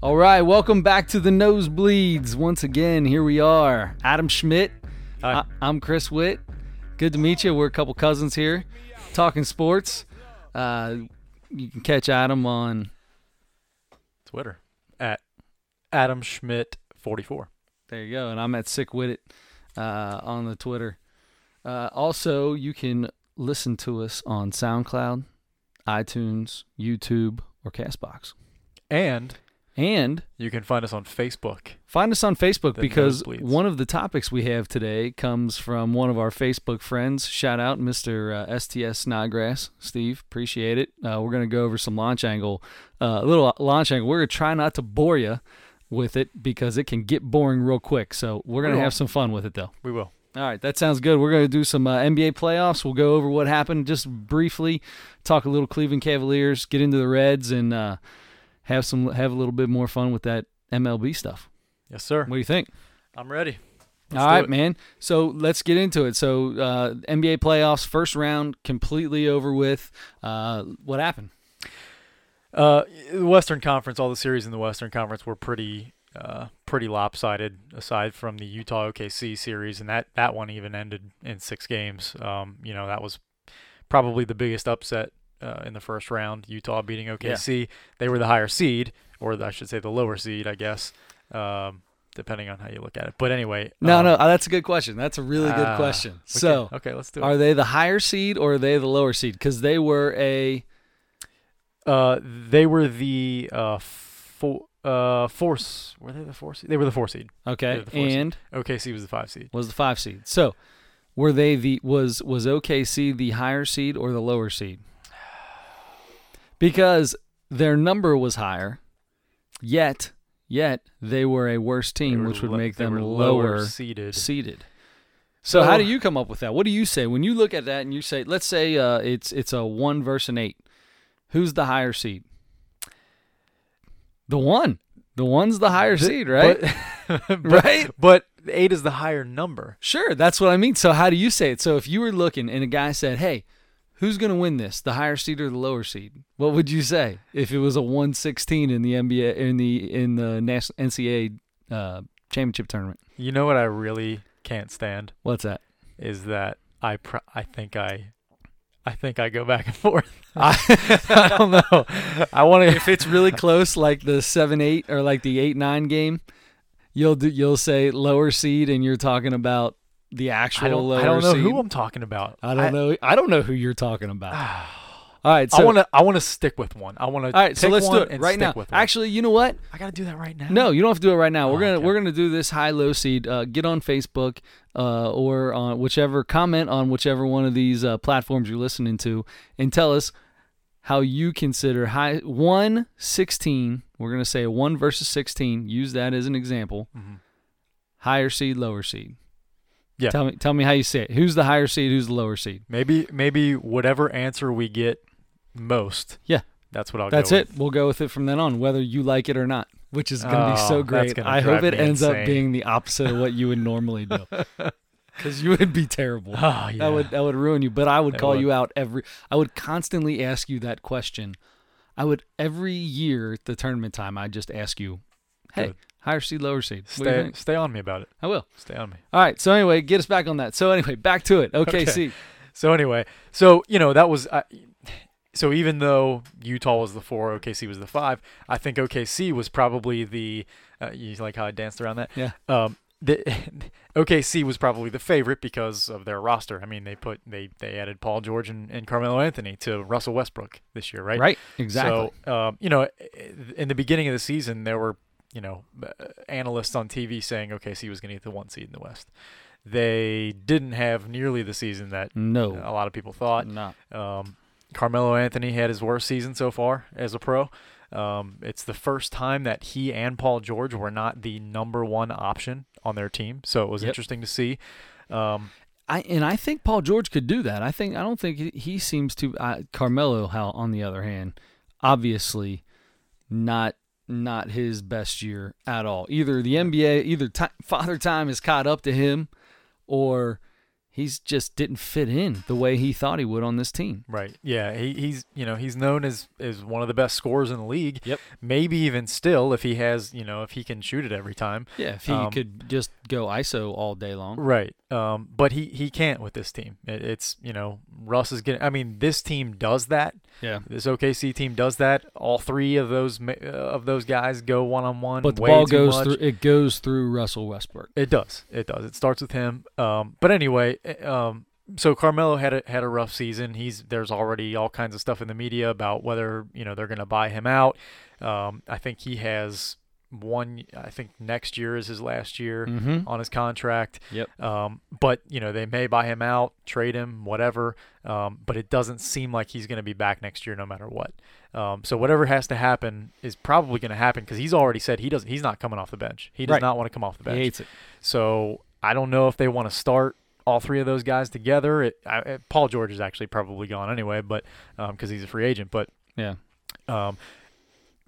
All right, welcome back to the Nosebleeds. Once again, here we are. Adam Schmidt. Hi. I- am Chris Witt. Good to meet you. We're a couple cousins here, talking sports. Uh, you can catch Adam on. Twitter at Adam Schmidt 44. There you go, and I'm at Sick With It uh, on the Twitter. Uh, also, you can listen to us on SoundCloud, iTunes, YouTube, or Castbox. And And you can find us on Facebook. Find us on Facebook The because one of the topics we have today comes from one of our Facebook friends. Shout out, Mr. Uh, STS Snodgrass. Steve, appreciate it. Uh, we're going to go over some launch angle, uh, a little launch angle. We're going to try not to bore you with it because it can get boring real quick. So we're going to have some fun with it, though. We will. All right, that sounds good. We're going to do some uh, NBA playoffs. We'll go over what happened just briefly, talk a little Cleveland Cavaliers, get into the Reds, and uh, have some have a little bit more fun with that MLB stuff. Yes, sir. What do you think? I'm ready. All right, man. So let's get into it. So uh, NBA playoffs, first round, completely over with. Uh, what happened? Uh, the Western Conference, all the series in the Western Conference were pretty, uh, pretty lopsided. Aside from the Utah OKC series, and that that one even ended in six games. Um, you know that was probably the biggest upset uh, in the first round. Utah beating OKC. They were the higher seed, or I should say the lower seed, I guess. Um, depending on how you look at it. But anyway, No, um, no, uh, that's a good question. That's a really good ah, question. So, can- okay, let's do it. are they the higher seed or are they the lower seed? Because they were a Uh, they were the uh four uh force. Were they the four seed? They were the four seed. okay, the four seed. and OKC was the five seed. was the five seed. So, were they the was was OKC the higher seed or the lower seed? Because their number was higher, yet yet they were a worse team, which would lo- make them were lower seeded. seated. So, how do you come up with that? What do you say when you look at that and you say, let's say uh, it's it's a one versus an eight. Who's the higher seed? The one. The one's the higher seed, right? But, but- Right? But eight is the higher number. Sure, that's what I mean. So how do you say it? So if you were looking and a guy said, "Hey, who's going to win this? The higher seed or the lower seed?" What would you say if it was a 116 in the NBA in the in the NCAA uh, championship tournament? You know what I really can't stand What's that? is that I pr- I think I I think I go back and forth. I, I don't know. I want to. if it's really close, like the seven eight or like the eight nine game, you'll do, you'll say lower seed, and you're talking about the actual I don't. I don't know seed. who I'm talking about. I don't know. I don't know who you're talking about. All right, so I want to. I want to stick with one. I want to. all right, so let's do it right now. Actually, you know what? I gotta do that right now. No, you don't have to do it right now. We're Oh, gonna okay. we're gonna do this high low seed. Uh, get on Facebook uh, or on whichever comment on whichever one of these uh, platforms you're listening to, and tell us how you consider high one sixteen. We're gonna say one versus sixteen. Use that as an example. Mhm. Higher seed, lower seed. Yeah. Tell me tell me how you see it. Who's the higher seed? Who's the lower seed? Maybe maybe whatever answer we get most. Yeah. That's what I'll That's it. We'll go with it from then on, whether you like it or not. Which is going to be Oh, so great. I hope it ends up being the opposite of what you would normally do. Because you would be terrible. Oh, yeah. That would that would ruin you. But I would It call would. you out every. I would constantly ask you that question. I would every year at the tournament time. I just ask you, "Hey, Good. Higher seed, lower seed." What do you stay stay on me about it. I will. Stay on me. All right. So anyway, get us back on that. So anyway, back to it. OKC. So anyway, so you know that was. Uh, so even though Utah was the four, OKC was the five. I think OKC was probably the. Uh, you like how I danced around that? Yeah. Um, the OKC was probably the favorite because of their roster. I mean, they put they they added Paul George and, and Carmelo Anthony to Russell Westbrook this year, right? Right. Exactly. So, um, you know, in the beginning of the season, there were, you know, analysts on TV saying OKC was going to get the one seed in the West. They didn't have nearly the season that no. a lot of people thought. Not. Um, Carmelo Anthony had his worst season so far as a pro. Um, it's the first time that he and Paul George were not the number one option on their team, so it was Yep. interesting to see. Um, I and I think Paul George could do that. I think I don't think he, seems to. Uh, Carmelo, how on the other hand, obviously not not his best year at all. Either the NBA, either ti Father Time has caught up to him, or he's just didn't fit in the way he thought he would on this team. Right. Yeah. He, he's you know he's known as as one of the best scorers in the league. Yep. Maybe even still if he has you know if he can shoot it every time. Yeah, if he Um, could just go ISO all day long. Right. Um. But he he can't with this team. It, it's you know Russ is getting. I mean this team does that. Yeah. This OKC team does that. All three of those uh, of those guys go one on one. But the ball goes much. through it goes through Russell Westbrook. It does. It does. It starts with him. Um, but anyway, eh, um, so Carmelo had a had a rough season. He's there's already all kinds of stuff in the media about whether you know they're going to buy him out. Um, I think he has one. I think next year is his last year Mm-hmm. on his contract. Yep. Um, but you know they may buy him out, trade him, whatever. Um, but it doesn't seem like he's going to be back next year, no matter what. Um, so whatever has to happen is probably going to happen because he's already said he doesn't. He's not coming off the bench. He does Right. not want to come off the bench. He hates it. So I don't know if they want to start all three of those guys together. It, I, uh, Paul George is actually probably gone anyway, but because he's a free agent. But Yeah.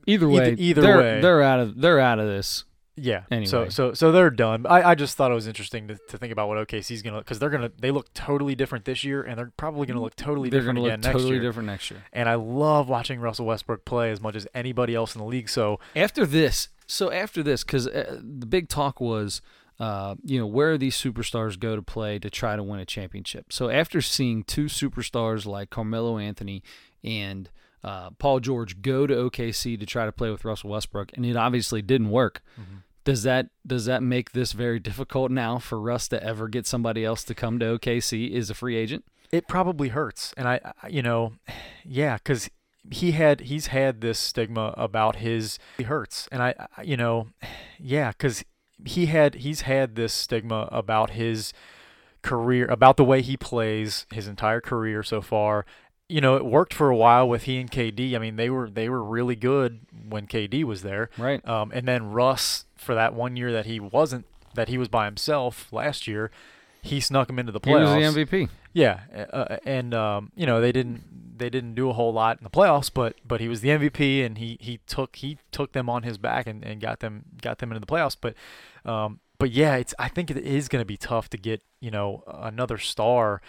Either Either- way, either they're, way. they're out of they're out of this. yeah. So Anyway. so so so they're done. I, I just thought it was interesting to, to think about what OKC's gonna because they're gonna they look totally different this year and they're probably gonna look totally They're different going to again look next totally year. different next year. And I love watching Russell Westbrook play as much as anybody else in the league. So After this, so after this, because uh, the big talk was, uh, you know, where these superstars go to play to try to win a championship. So after seeing two superstars like Carmelo Anthony and uh, Paul George go to OKC to try to play with Russell Westbrook, and it obviously didn't work. Does that does that make this very difficult now for Russ to ever get somebody else to come to OKC as a free agent? it probably hurts and i I- you know yeah because he had he's had this stigma about his he hurts and i I- you know yeah because he had he's had this stigma about his career about the way he plays his entire career so far you know it worked for a while with he and kd i mean they were they were really good when kd was there Right. um, and then Russ, for that one year that he wasn't, that he was by himself last year, he snuck him into the playoffs. He was the MVP. Yeah, uh, and um, you know they didn't they didn't do a whole lot in the playoffs, but but he was the MVP and he he took he took them on his back and, and got them got them into the playoffs. But um, but yeah, it's I think it is going to be tough to get you know another star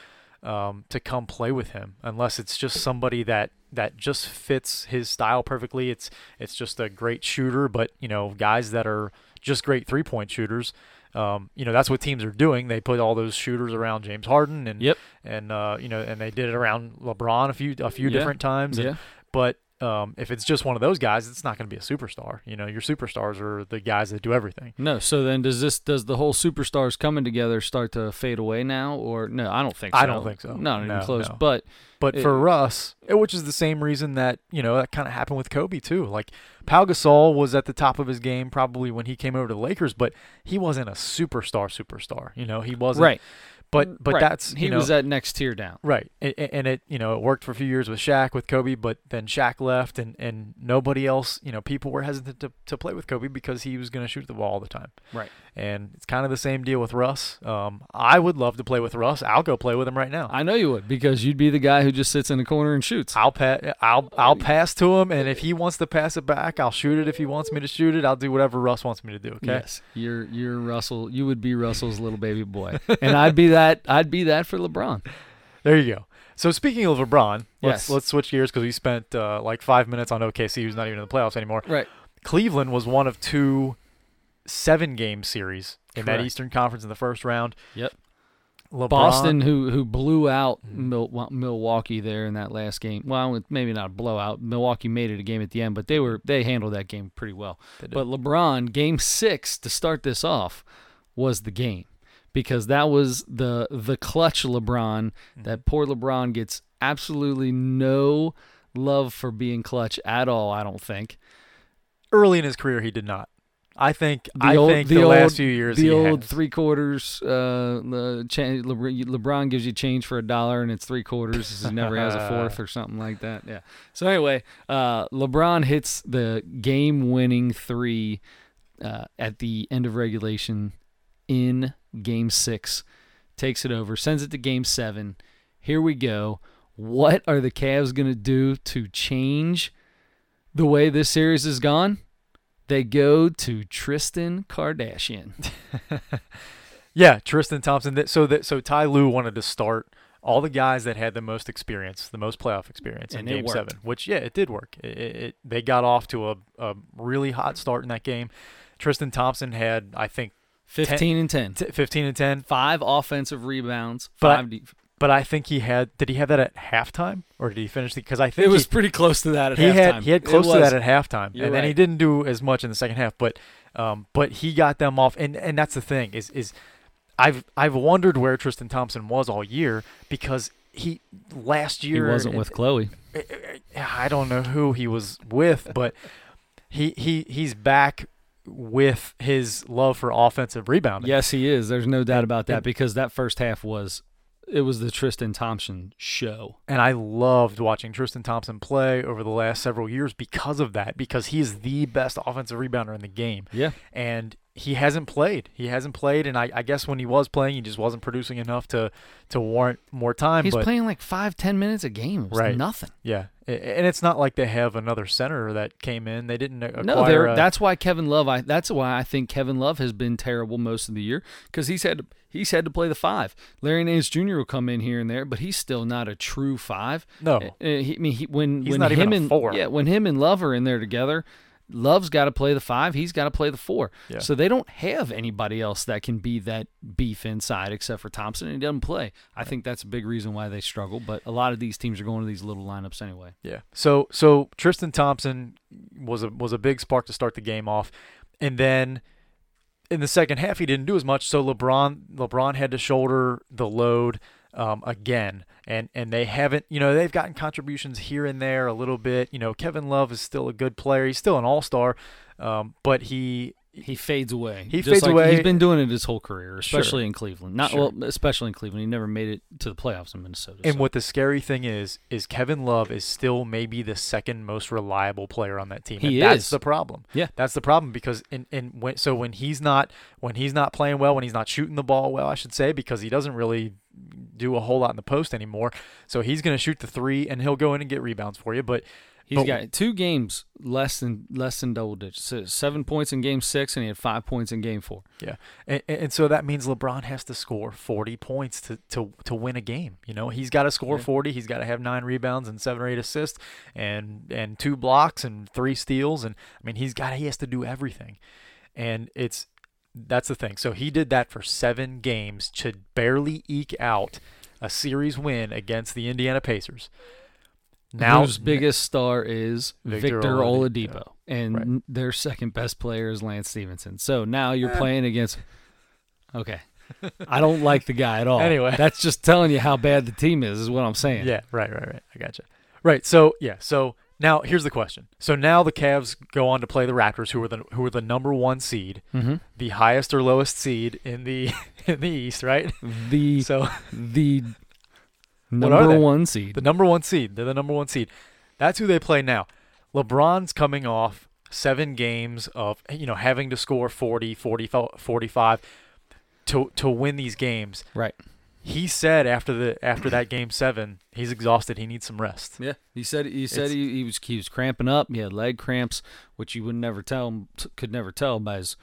um, to come play with him unless it's just somebody that that just fits his style perfectly. It's it's just a great shooter, but you know guys that are just great three point shooters. Um, you know that's what teams are doing. They put all those shooters around James Harden and Yep. and uh, you know and they did it around LeBron a few a few Yeah. different times. and- Yeah. but um, if it's just one of those guys, it's not going to be a superstar. You know, your superstars are the guys that do everything. No, so then does this does the whole superstars coming together start to fade away now, or no? I don't think so. I don't think so. Not even close. no. But But It- for Russ, eh, which is the same reason that you know that kind of happened with Kobe too. Like Pau Gasol was at the top of his game probably when he came over to the Lakers, but he wasn't a superstar. Superstar, you know, he wasn't. right, But mm, but right. that's he you know, was that next tier down. Right, A- a- and it you know it worked for a few years with Shaq with Kobe, but then Shaq left, and and nobody else you know people were hesitant to, to play with Kobe because he was going to shoot the ball all the time. Right. And it's kind of the same deal with Russ. Um, I would love to play with Russ. I'll go play with him right now. I know you would because you'd be the guy who just sits in the corner and shoots. I'll pa- I'll I'll pass to him, and if he wants to pass it back, I'll shoot it. If he wants me to shoot it, I'll do whatever Russ wants me to do. Okay. Yes, you're you're Russell. You would be Russell's little baby boy, and I'd be that. I'd be that for LeBron. There you go. So speaking of LeBron, let's Yes. let's switch gears because we spent uh, like five minutes on OKC, who's not even in the playoffs anymore. Right. Cleveland was one of two seven game series in that Eastern Conference in the first round. Yep. LeBron, Boston, who who blew out Mhm. Mil- Milwaukee there in that last game. Well, maybe not a blowout. Milwaukee made it a game at the end, but they were they handled that game pretty well. But LeBron, game six to start this off, was the game because that was the the clutch LeBron. Mm-hmm. That poor LeBron gets absolutely no love for being clutch at all. I don't think. early in his career, he did not. I think The I old- think the the, last few years the he old has. three quarters. Uh, Lebr- LeBron gives you change for a dollar and it's three quarters. He never has a fourth or something like that. Yeah. So anyway, uh, LeBron hits the game-winning three uh, at the end of regulation in Game Six, takes it over, sends it to Game Seven. Here we go. What are the Cavs going to do to change the way this series has gone? They go to Tristan Kardashian. Yeah, Tristan Thompson. So that so Ty Lue wanted to start all the guys that had the most experience, the most playoff experience And in Game. Seven. Which yeah, it did work. It, it, they got off to a, a really hot start in that game. Tristan Thompson had I think 15 and 10. t- 15 and 10, Five offensive rebounds, But five def- but I think he had. Did he have that at halftime or did he finish the? Because I think It was he, pretty close to that at he halftime. had he had close to that at halftime, You're and then he didn't do as much in the second half. But um, but he got them off, and and that's the thing is is I've I've wondered where Tristan Thompson was all year because he last year He wasn't with Chloe. Eh, eh, eh, I don't know who he was with, but he he he's back with his love for offensive rebounding. Yes, he is. There's no doubt about that and- because that first half was it was the Tristan Thompson show. And I loved watching Tristan Thompson play over the last several years because of that, because he is the best offensive rebounder in the game. Yeah. And he hasn't played. He hasn't played, and I, I guess when he was playing, he just wasn't producing enough to to warrant more time. He's but playing like five, ten minutes a game. Right. nothing. yeah, and it's not like they have another center that came in. They didn't acquire. No, they're, a- that's why Kevin Love. I that's why I think Kevin Love has been terrible most of the year because he's had to, he's had to play the five. Larry Nance Jr. will come in here and there, but he's still not a true five. no. I mean, he, when He's when not him and four. yeah, when him and Love are in there together, Love's got to play the five. He's got to play the four. Yeah. So they don't have anybody else that can be that beef inside except for Thompson, and he doesn't play. I think that's a big reason why they struggle. But a lot of these teams are going to these little lineups anyway. Yeah. So so Tristan Thompson was a was a big spark to start the game off, and then in the second half he didn't do as much. So LeBron LeBron had to shoulder the load um, again, and and they haven't you know they've gotten contributions here and there a little bit. You know Kevin Love is still a good player. He's still an all star, um, but he He fades away. He Just fades like away. He's been doing it his whole career, Sure. especially in Cleveland. Not Sure. well, especially in Cleveland. He never made it to the playoffs in Minnesota. And so. what the scary thing is, is Kevin Love is still maybe the second most reliable player on that team. He and that's is. the problem. Yeah. That's the problem because in, in when so when he's not when he's not playing well, when he's not shooting the ball well, I should say, because he doesn't really do a whole lot in the post anymore. So he's gonna shoot the three and he'll go in and get rebounds for you. But He's but- got two games less than less than double digits. So seven points in game six, and he had five points in game four. Yeah, and, and so that means LeBron has to score 40 points to, to, to win a game. You know, he's got to score Yeah. 40. He's got to have nine rebounds and seven or eight assists, and and two blocks and three steals. And I mean, he's got he has to do everything, and it's that's the thing. So he did that for seven games to barely eke out a series win against the Indiana Pacers. Now, whose biggest star is Victor Victor, Oladipo. Oladipo, and Right. their second best player is Lance Stephenson. So now you're Eh. playing against. Okay, I don't like the guy at all. Anyway. that's just telling you how bad the team is. Is what I'm saying. Yeah, right, right, right. I gotcha. Right. So yeah. So now here's the question. So now the Cavs go on to play the Raptors, who are the who are the number one seed, hmm the highest or lowest seed in the in the East, right? The So the number they? one seed. the number one seed, they're the number one seed. That's who they play now. LeBron's coming off seven games of you know having to score 40, 40 45 to to win these games. right. He said after the after that game seven, he's exhausted. He needs some rest. Yeah, he said he said It's- he, he was he was cramping up. He had leg cramps, which you would never tell could never tell by his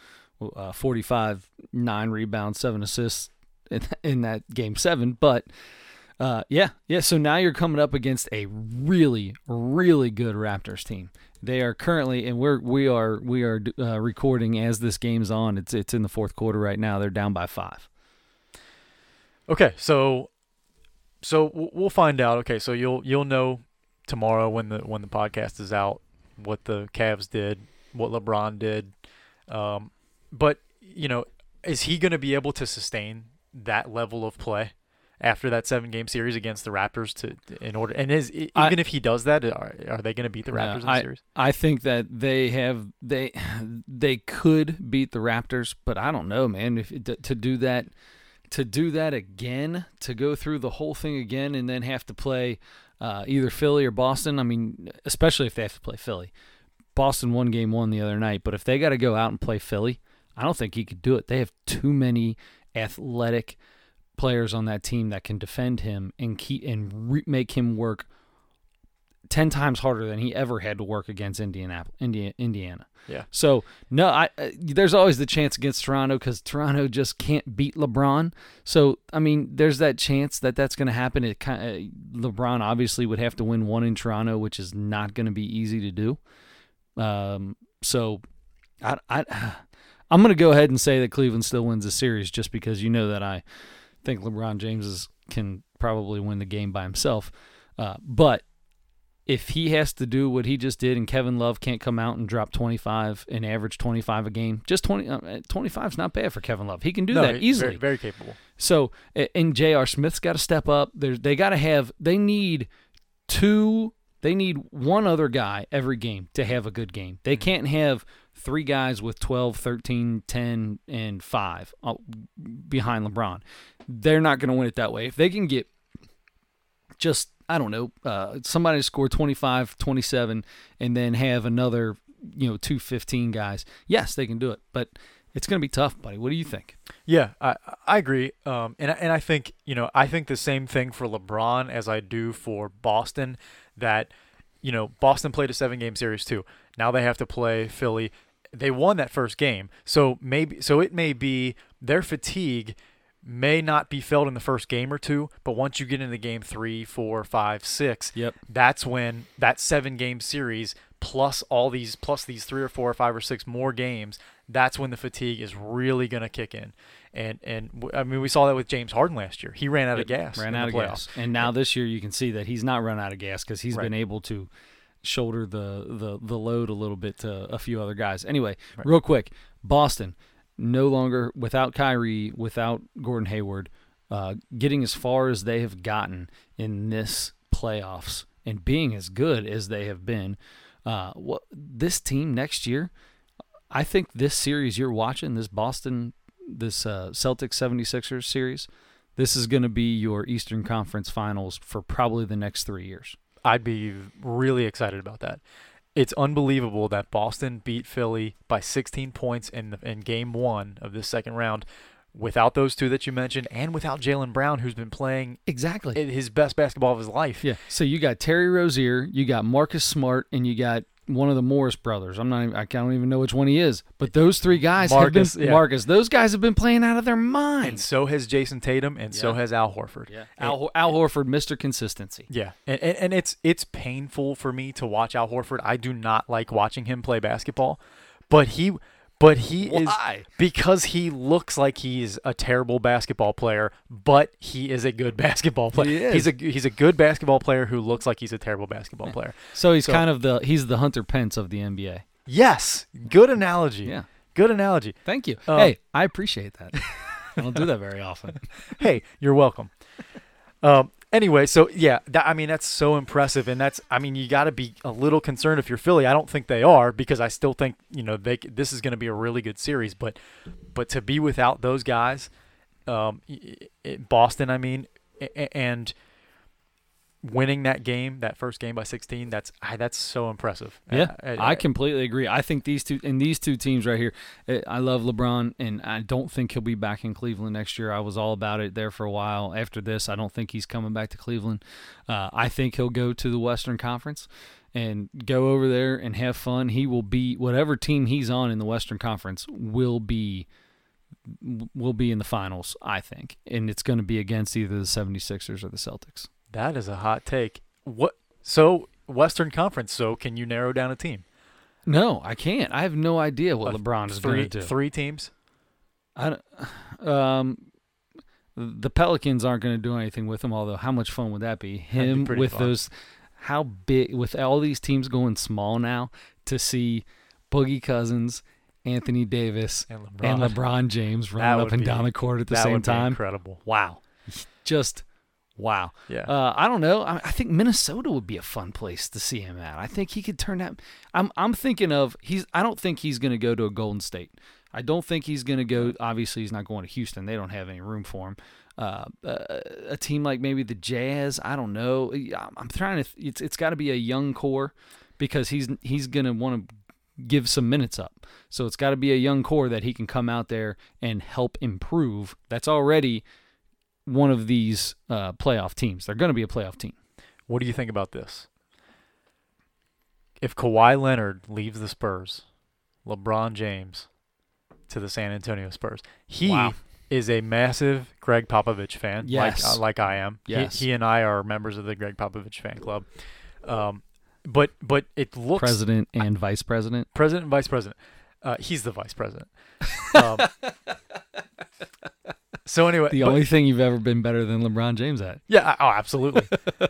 uh, 45, nine rebounds, seven assists in, in that game seven. But uh, yeah, yeah. So now you're coming up against a really, really good Raptors team. They are currently, and we're we are we are uh, recording as this game's on. It's it's in the fourth quarter right now. They're down by five. Okay, so so we'll find out. Okay, so you'll you'll know tomorrow when the when the podcast is out what the Cavs did, what LeBron did. Um, but you know, is he going to be able to sustain that level of play after that seven game series against the Raptors to in order? And is e- I- even if he does that, are, are they going to beat the Yeah, Raptors in the series? I think that they have they they could beat the Raptors, but I don't know, man. If to to do that to do that again, to go through the whole thing again, and then have to play uh, either Philly or Boston. I mean, especially if they have to play Philly. Boston won game one the other night, but if they got to go out and play Philly, I don't think he could do it. They have too many athletic players on that team that can defend him and keep and re- make him work ten times harder than he ever had to work against Indianapolis, Indiana, Indiana. Yeah. So no, I uh, there's always the chance against Toronto because Toronto just can't beat LeBron. So I mean, there's that chance that that's going to happen. It kind of, LeBron obviously would have to win one in Toronto, which is not going to be easy to do. Um, so I, I I'm going to go ahead and say that Cleveland still wins the series just because you know that I think LeBron James is, can probably win the game by himself. Uh, but if he has to do what he just did and Kevin Love can't come out and drop 25 and average 25 a game, just 20 uh, 25 is not bad for Kevin Love. He can do no, that easily. Very, very capable. So and J.R. Smith's got to step up. There's they got to have they need two they need one other guy every game to have a good game. They can't have three guys with 12, 13, 10 and 5 uh, behind LeBron. They're not going to win it that way. If they can get just I don't know, uh, somebody to score 25, 27 and then have another, you know, 215 guys. Yes, they can do it, but it's going to be tough, buddy. What do you think? Yeah, I I agree. Um, and and I think you know I think the same thing for LeBron as I do for Boston. That you know Boston played a seven game series too. Now they have to play Philly. They won that first game, so maybe so it may be their fatigue may not be felt in the first game or two, but once you get into game three, four, five, six, Yep. that's when that seven game series plus all these plus these three or four or five or six more games that's when the fatigue is really going to kick in and and i mean we saw that with james harden last year he ran out of gas ran out of playoffs. gas. And now this year you can see that he's not run out of gas because he's Right. been able to shoulder the, the, the load a little bit to a few other guys. Anyway, Right. real quick, Boston no longer without Kyrie, without Gordon Hayward, uh, getting as far as they have gotten in this playoffs and being as good as they have been. Uh, what this team next year? I think this series you're watching, this Boston, this uh, Celtics 76ers series, this is going to be your Eastern Conference Finals for probably the next three years. I'd be really excited about that it's unbelievable that boston beat philly by 16 points in the, in game one of this second round without those two that you mentioned and without jaylen brown who's been playing Exactly. his best basketball of his life yeah. So you got Terry Rozier, you got Marcus Smart, and you got one of the Morris brothers. I'm not. Even, I don't even know which one he is. But those three guys Marcus, have been yeah. Marcus. Those guys have been playing out of their and minds. so has jayson tatum and so has al horford Yeah. Al, Al Horford, Mr. Consistency. Yeah, and, and and it's it's painful for me to watch Al Horford. I do not like watching him play basketball, but he but he Why? is because he looks like he's a terrible basketball player, but he is a good basketball player. He is. He's a he's a good basketball player who looks like he's a terrible basketball player. So he's So- kind of the he's the Hunter Pence of the NBA. Yes, good analogy. Yeah. Good analogy. Thank you. Um, hey, I appreciate that. I don't do that very often. hey, you're welcome. Um, anyway, so yeah, that, I mean that's so impressive, and that's I mean you got to be a little concerned if you're Philly. I don't think they are because I still think you know they this is going to be a really good series, but but to be without those guys, um, Boston, I mean, and winning that game, that first game by 16, that's that's so impressive. Yeah, uh, I, I completely agree. I think these two and these two teams right here. I love LeBron, and I don't think he'll be back in Cleveland next year. I was all about it there for a while. After this, I don't think he's coming back to Cleveland. Uh, I think he'll go to the Western Conference and go over there and have fun. He will be whatever team he's on in the Western Conference will be will be in the finals, I think. And it's going to be against either the 76ers or the Celtics. That is a hot take. What? So Western Conference. So can you narrow down a team? No, I can't. I have no idea what Uh, LeBron is going to do. three teams. I don't, um, the Pelicans aren't going to do anything with him. Although, how much fun would that be? be Him pretty with fun. those, how big with all these teams going small now to see Boogie Cousins, Anthony Davis, And LeBron. and LeBron James running up and be- down the court at the same be time. incredible. Wow, just wow. Yeah. Uh, I don't know. I, I think Minnesota would be a fun place to see him at. I think he could turn that. I'm I'm thinking of he's. I don't think he's going to go to a Golden State. I don't think he's going to go. Obviously, he's not going to Houston. They don't have any room for him. Uh, uh, a team like maybe the Jazz. I don't know. I'm- I'm trying to. It's it's got to be a young core because he's he's going to want to give some minutes up. So it's got to be a young core that he can come out there and help improve. That's already one of these uh, playoff teams. They're going to be a playoff team. What do you think about this? if Kawhi Leonard leaves the Spurs, LeBron James to the San Antonio Spurs. He Wow. is a massive Gregg Popovich fan, Yes. like uh, like I am. He- Yes. He, and I are members of the Gregg Popovich fan club. Um, but but it looks President and vice president. president and vice president. Uh, he's the vice president. Um, so anyway, The but- only thing you've ever been better than LeBron James at. yeah, oh, absolutely.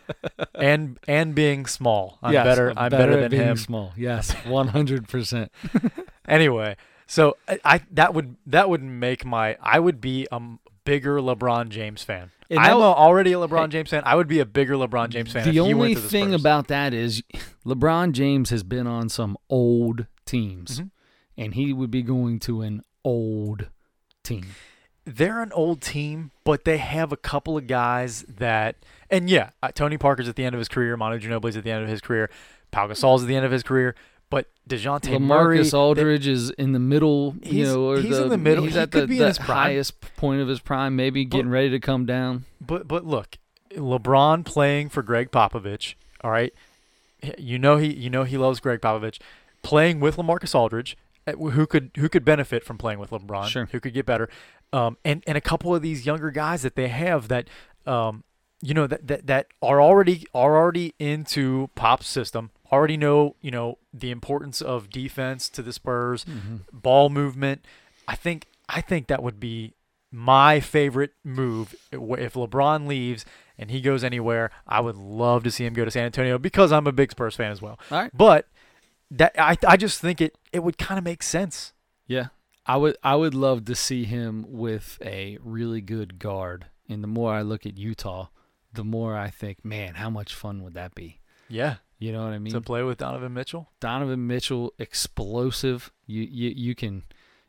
and and being small, I'm Yes, better. I'm better, at than being him. Small. Yes, one hundred percent. Anyway, so I, I that would that would make my I would be a bigger LeBron James fan. And I'm already a LeBron James fan. I would be a bigger LeBron James fan. if The he only went to the thing Spurs. about that is LeBron James has been on some old teams, Mhm. and he would be going to an old team. They're an old team, but they have a couple of guys that, and yeah, uh, Tony Parker's at the end of his career, Manu Ginobili's at the end of his career, Pau Gasol's at the end of his career, but Dejounte Murray, Lamarcus Aldridge is in the middle. You know, or he's the, in the middle. He's He at could the, the his highest point of his prime, maybe getting ready to come down. But but look, LeBron playing for Gregg Popovich. All right, you know he you know he loves Gregg Popovich. Playing with Lamarcus Aldridge, uh, who could who could benefit from playing with LeBron? Sure. Who could get better? Um, and and a couple of these younger guys that they have that um, you know that that that are already are already into Pop's system. Already know you know the importance of defense to the Spurs ball movement. I think I think that would be my favorite move if LeBron leaves and he goes anywhere. I would love to see him go to San Antonio because I'm a big Spurs fan as well. All right. But that I I just think it it would kind of make sense. Yeah, I would. I would love to see him with a really good guard. And the more I look at Utah, the more I think, man, how much fun would that be? Yeah, You know what I mean? to play with Donovan Mitchell. Donovan Mitchell, explosive. You you you can,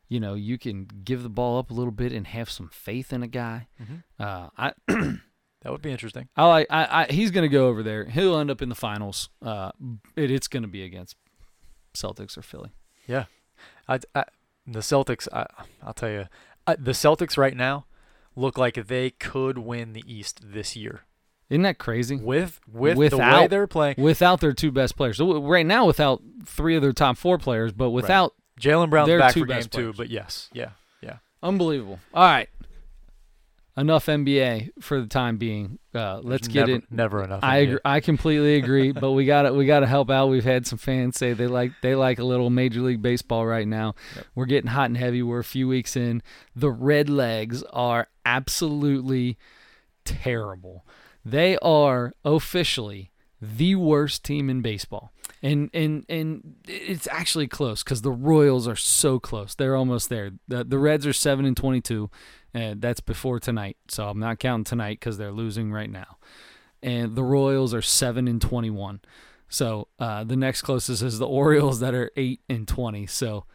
you know, you can give the ball up a little bit and have some faith in a guy. Mm-hmm. Uh, I That would be interesting. I like. I, I he's gonna go over there. He'll end up in the finals. Uh, it, it's gonna be against Celtics or Philly. Yeah, I, I the Celtics. I, I'll tell you, I, the Celtics right now look like they could win the East this year Isn't that crazy? with with the way Without- they're playing. Without their two best players. So right now, without three of their top four players, but without Jaylen Brown They're back two for game best two, but yes, yeah, yeah. unbelievable. All right, enough NBA for the time being. Uh, let's get it. Never enough. I agree, I completely agree, but we got to we got to help out. We've had some fans say they like they like a little Major League Baseball right now. Yep. We're getting hot and heavy. We're a few weeks in. The Red Legs are absolutely terrible. They are officially the worst team in baseball. And and and it's actually close cuz the Royals are so close. They're almost there. The, the Reds are 7 and 22. Uh, that's before tonight, so I'm not counting tonight because they're losing right now. And the Royals are seven and twenty-one. So uh, the next closest is the Orioles that are eight and twenty. So,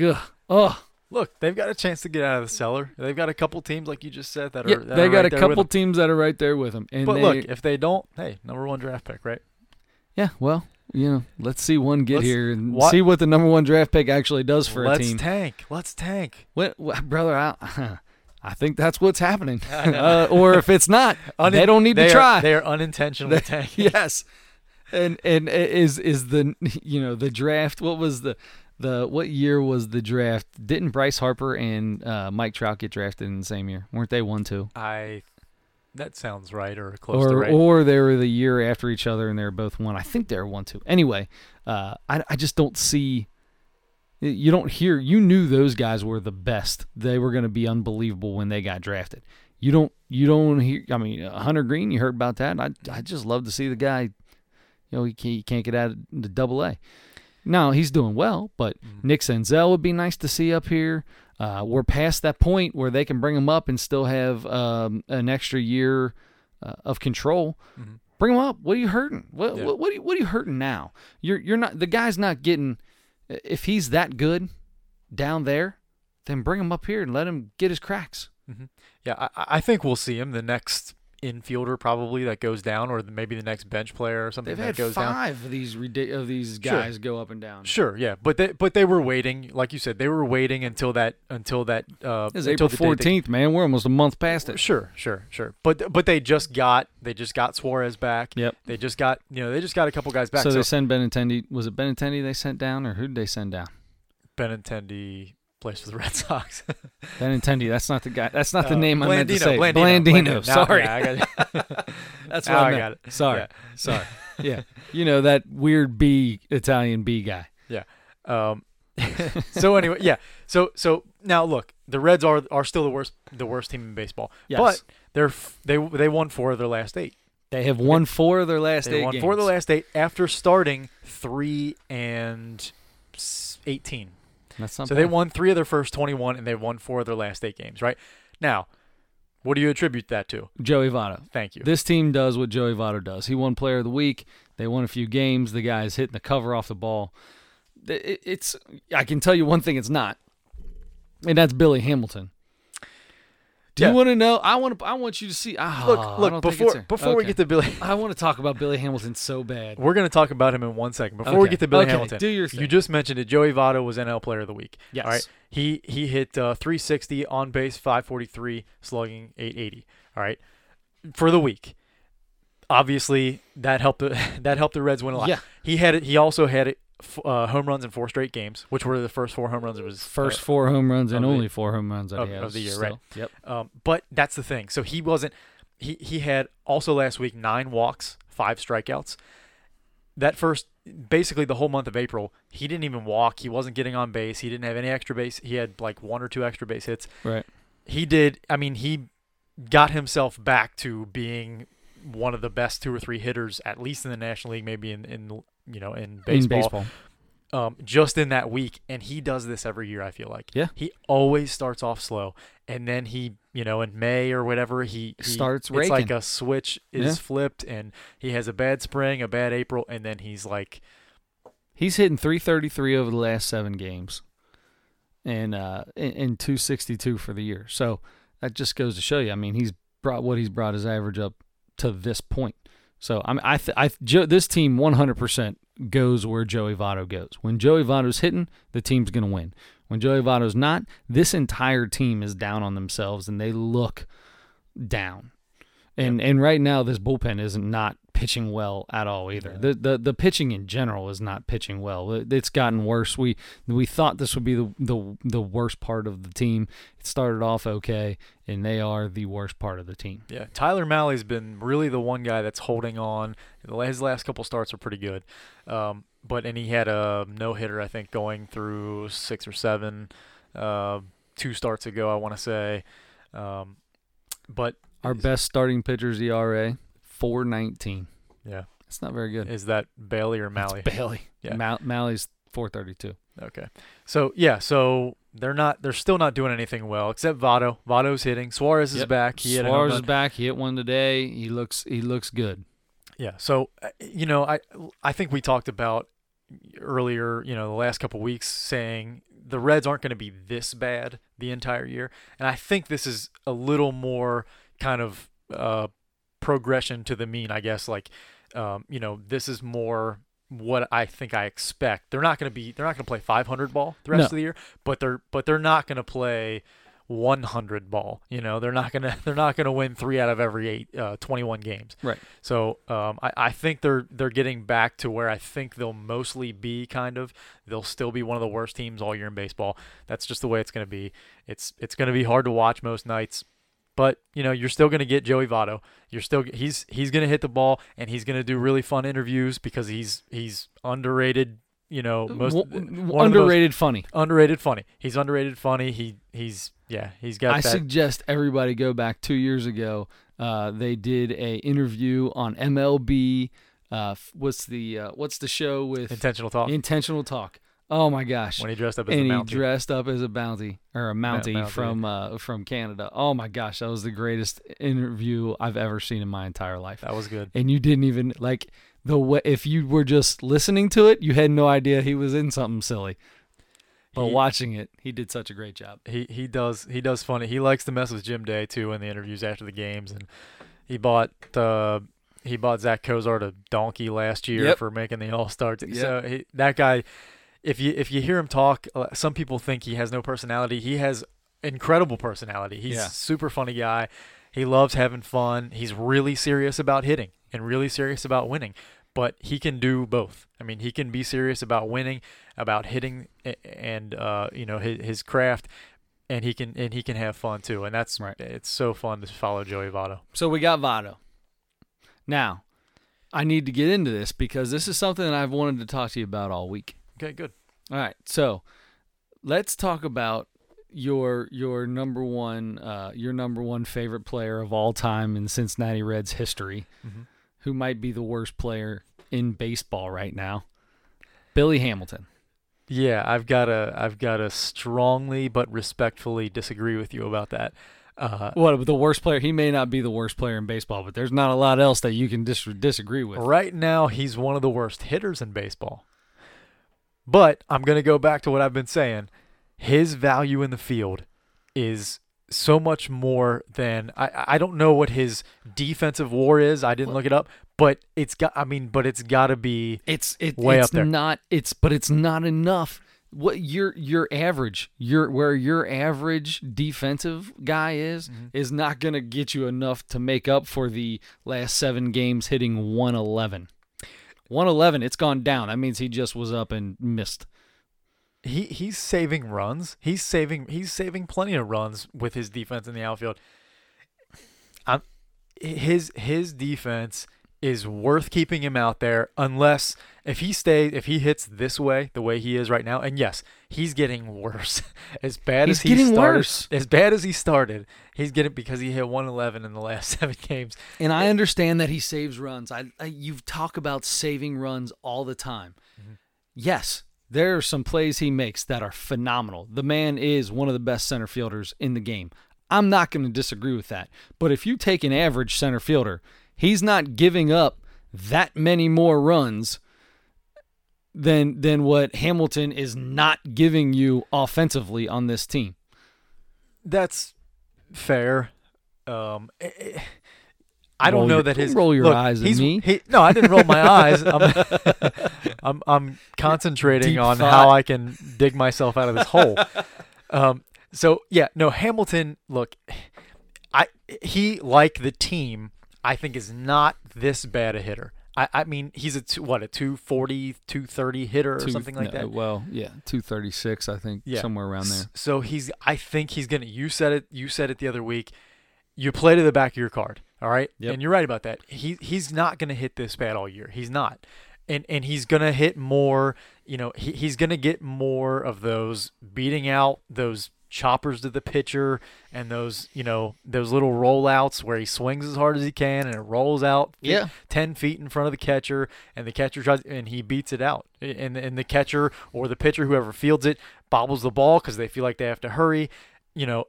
ugh, oh, look, they've got a chance to get out of the cellar. They've got a couple teams, like you just said, that are Yeah, they got right a couple teams that are right there with them. And but they, look, if they don't, hey, number one draft pick, right? Yeah, well, you know, let's see one get Let's- here and what- see what the number one draft pick actually does for a team. Let's tank. Let's tank. What, what brother? I, I think that's what's happening. Uh, or if it's not, Unin- they don't need they to are- try. They are unintentionally tanking. yes, and and is is the you know the draft? What was the the what year was the draft? Didn't Bryce Harper and uh, Mike Trout get drafted in the same year? Weren't they one two? I. That sounds right or close to right. or they were the year after each other and they're both one. I think they're one two. Anyway, uh, I I just don't see. You don't hear. You knew those guys were the best. They were going to be unbelievable when they got drafted. You don't. You don't hear. I mean, uh, Hunter Greene. You heard about that. I I just love to see the guy. You know, he can't, he can't get out of the Double A. No, he's doing well, but Mhm. Nick Senzel would be nice to see up here. Uh, we're past that point where they can bring him up and still have um, an extra year uh, of control. Mhm. Bring him up. What are you hurting? What, Yeah. what what are you, what are you hurting now? You're you're not the guy's not getting. If he's that good down there, then bring him up here and let him get his cracks. Yeah, I, I think we'll see him the next infielder probably that goes down, or maybe the next bench player or something They've that goes down. five of these of these Sure. guys go up and down. Sure, yeah, but they but they were waiting, like you said, they were waiting until that until that uh, It was until April the fourteenth, man. We're almost a month past it. Sure, sure, sure. But but they just got they just got Suarez back. Yep. They just got you know they just got a couple guys back. So So, they send Benintendi. Was it Benintendi they sent down, or who did they send down? Benintendi plays for the Red Sox. Benintendi. That's not the guy. That's not the Uh, name I meant to Blandino, say. Blandino, Blandino. Now- Sorry, yeah, I that's what I I got it. Sorry, Yeah. sorry. yeah, you know that weird B Italian B guy. Yeah. Um, so anyway, yeah. So so now look, the Reds are are still the worst the worst team in baseball. Yes. But they're f- they they won four of their last eight. They have won four of their last They eight won games. four of the last eight after starting three and eighteen. So bad. they won three of their first twenty one, and they won four of their last eight games. Right now, what do you attribute that to? Joey Votto. Thank you. This team does what Joey Votto does. He won Player of the Week. They won a few games. The guy's hitting the cover off the ball. It's. I can tell you one thing. It's not, and that's Billy Hamilton. Do Yeah. you want to know? I want to. I want you to see. Ah, look, I look. Before before we get to Billy, I want to talk about Billy Hamilton so bad. we're going to talk about him in one second. Before we get to Billy Okay, Hamilton, do your thing. you just mentioned it. Joey Votto was NL Player of the Week. Yes. All right. He he hit uh, 360 on base, 543, slugging 880. All right. For the week. Obviously, that helped the that helped the Reds win a lot. Yeah. He had it. He also had it, f- uh, home runs in four straight games, which were the first four home runs of his First uh, four home runs and the- only four home runs of- of the year, still. right. Yep. Um, but that's the thing. So he wasn't. He he had also last week nine walks, five strikeouts. That first, basically the whole month of April, he didn't even walk. He wasn't getting on base. He didn't have any extra base. He had like one or two extra base hits. Right. He did. I mean, he got himself back to being one of the best two or three hitters, at least in the National League, maybe in in you know in baseball. In baseball. Um, just in that week, and he does this every year. I feel like. Yeah. He always starts off slow, and then he, you know, in May or whatever, he, he Starts It's like a switch is Yeah. flipped, and he has a bad spring, a bad April, and then he's like, He's hitting 333 over the last seven games, and uh, and, and 262 for the year. So that just goes to show you. I mean, he's brought what he's brought his average up to this point. So I mean, I, th- I, Joe, this team 100% goes where Joey Votto goes. When Joey Votto's hitting, the team's gonna win. When Joey Votto's not, this entire team is down on themselves and they look down. And and right now this bullpen isn't not pitching well at all either. The, the the pitching in general is not pitching well. It- It's gotten worse. We we thought this would be the the the worst part of the team. It started off okay, and they are the worst part of the team. yeah. Tyler Mahle's been really the one guy that's holding on. His last couple starts are pretty good, um, but and he had a no hitter I think going through six or seven, uh, two starts ago I want to say, um, but Our best starting pitcher's ERA 419. yeah, That's not very good. is that Bailey or Mahle? It's Bailey. Yeah. Mal- Mahle's 432. Okay. So yeah, so they're not they're still not doing anything well except Votto. Votto's hitting. Suarez is back. He Suarez is back. He hit one today. He looks he looks good. Yeah. So uh, you know, I I think we talked about earlier, you know, the last couple weeks saying the Reds aren't going to be this bad the entire year, and I think this is a little more kind of uh, progression to the mean, I guess. Like, um, you know, this is more what I think I expect. They're not going to be they're not going to play 500 ball the rest No. of the year, but they're but they're not going to play 100 ball. You know, they're not gonna they're not gonna win three out of every eight uh, 21 games. Right. So um, I, I think they're they're getting back to where I think they'll mostly be. Kind of, they'll still be one of the worst teams all year in baseball. That's just the way it's going to be. It's it's going to be hard to watch most nights, but you know you're still going to get Joey Votto. You're still he's he's going to hit the ball and he's going to do really fun interviews because he's he's underrated. You know, most one most underrated funny. underrated funny. He's underrated funny. He he's yeah he's got I that. suggest everybody go back two years ago. Uh, they did a interview on MLB. Uh, what's the uh, what's the show with intentional talk intentional talk? Oh my gosh! when he dressed up as and a he dressed up as a bounty or a mountie, Mountie. from uh, from Canada. Oh my gosh, that was the greatest interview I've ever seen in my entire life. that was good. And you didn't even like the way if you were just listening to it, you had no idea he was in something silly. But He- watching it, he did such a great job. he he does he does funny. He likes to mess with Jim Day too in the interviews after the games, and He bought uh, he bought Zach Cozart a donkey last year Yep. for making the All Star. Yep. So he, that guy, if you if you hear him talk, uh, some people think he has no personality. He has incredible personality. He's Yeah. a super funny guy. He loves having fun. He's really serious about hitting and really serious about winning. But he can do both. I mean, he can be serious about winning, about hitting, and uh, you know his, his craft, and he can and he can have fun too. And that's Right. it's so fun to follow Joey Votto. So we got Votto. Now, I need to get into this because this is something that I've wanted to talk to you about all week. Okay, good. All right, so let's talk about your your number one uh, your number one favorite player of all time in Cincinnati Reds history, Mhm. who might be the worst player in baseball right now, Billy Hamilton. Yeah, I've got to I've got to strongly but respectfully disagree with you about that. Uh, What the worst player? He may not be the worst player in baseball, but there's not a lot else that you can dis- disagree with. right now, he's one of the worst hitters in baseball. But I'm going to go back to what I've been saying. His value in the field is so much more than I, I don't know what his defensive war is. I didn't look it up, but it's got I mean, but it's got to be It's it, Way it's up there. not it's but it's not enough. What your your average, your where your average defensive guy is Mm-hmm. is not going to get you enough to make up for the last 7 games hitting 111. 111, it's gone down. That means he just was up and missed. he he's saving runs. He's saving he's saving plenty of runs with his defense in the outfield. I'm, his his defense is worth keeping him out there unless if he stays if he hits this way the way he is right now and yes he's getting worse as bad He's as he getting started worse. as bad as he started he's getting because he hit 111 in the last seven games And I understand that he saves runs. I, I you talk about saving runs all the time. Mm-hmm. Yes, there are some plays he makes that are phenomenal. The man is one of the best center fielders in the game. I'm not going to disagree with that. But if you take an average center fielder, he's not giving up that many more runs than than what Hamilton is not giving you offensively on this team. that's fair um eh, eh, I don't Roll know your- that his roll your look, eyes at me. He, no, I didn't roll my eyes. I'm, I'm I'm concentrating Deep on thought. how I can dig myself out of this hole. Um, so yeah, no, Hamilton. Look, I he like the team. I think is not this bad a hitter. I, I mean, he's a two, what a 240, 230 hitter or Two- something like no, that. Well, yeah, 236 I think Yeah. somewhere around there. So he's. I think he's gonna. You said it. You said it the other week. You play to the back of your card. All right. Yep. And you're right about that. He he's not gonna hit this bad all year. He's not. And and he's gonna hit more. You know, he, he's gonna get more of those beating out those choppers to the pitcher and those you know those little rollouts where he swings as hard as he can and it rolls out Yeah. 10 feet in front of the catcher and the catcher tries and he beats it out. And and the catcher or the pitcher whoever fields it bobbles the ball because they feel like they have to hurry. You know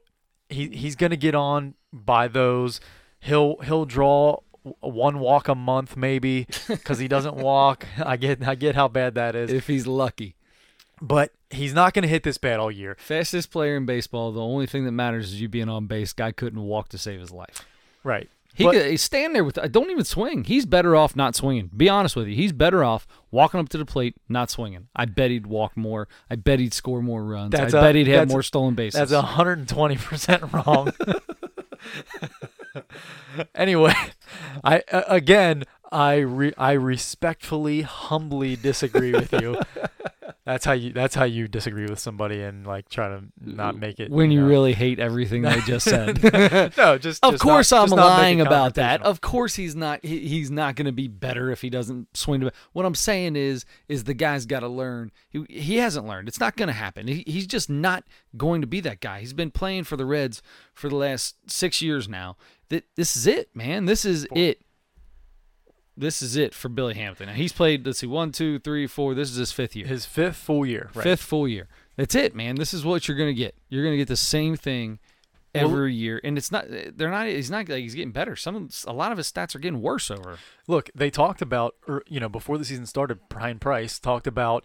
he he's going to get on by those. He'll he'll draw one walk a month maybe because he doesn't walk. I get i get how bad that is. If he's lucky. but he's not going to hit this bad all year Fastest player in baseball. The only thing that matters is you being on base. Guy couldn't walk to save his life. right He But- could he's stand there with. Don't even swing. He's better off not swinging. Be honest with you. He's better off walking up to the plate, not swinging. I bet he'd walk more. I bet he'd score more runs. That's I a- bet he'd have more stolen bases. That's 120% wrong. anyway, I uh, again, I re- I respectfully, humbly disagree with you. That's how you that's how you disagree with somebody and like try to not make it when you know. really hate everything they just said. no, just Of just course, not, I'm just not make it lying about that. Of course, he's not. He, he's not going to be better if he doesn't swing to. What I'm saying is, is the guy's got to learn. He, he hasn't learned. It's not going to happen. He, he's just not going to be that guy. He's been playing for the Reds for the last six years now. That this is it, man. This is it. This is it for Billy Hamilton. Now he's played. Let's see, one, two, three, four. This is his fifth year. his fifth full year. Right. Fifth full year. That's it, man. This is what you're gonna get. You're gonna get the same thing Well- every year, and it's not. They're not. He's not like he's getting better. Some, a lot of his stats are getting worse over. Look, they talked about, er, you know, before the season started, Bryan Price talked about,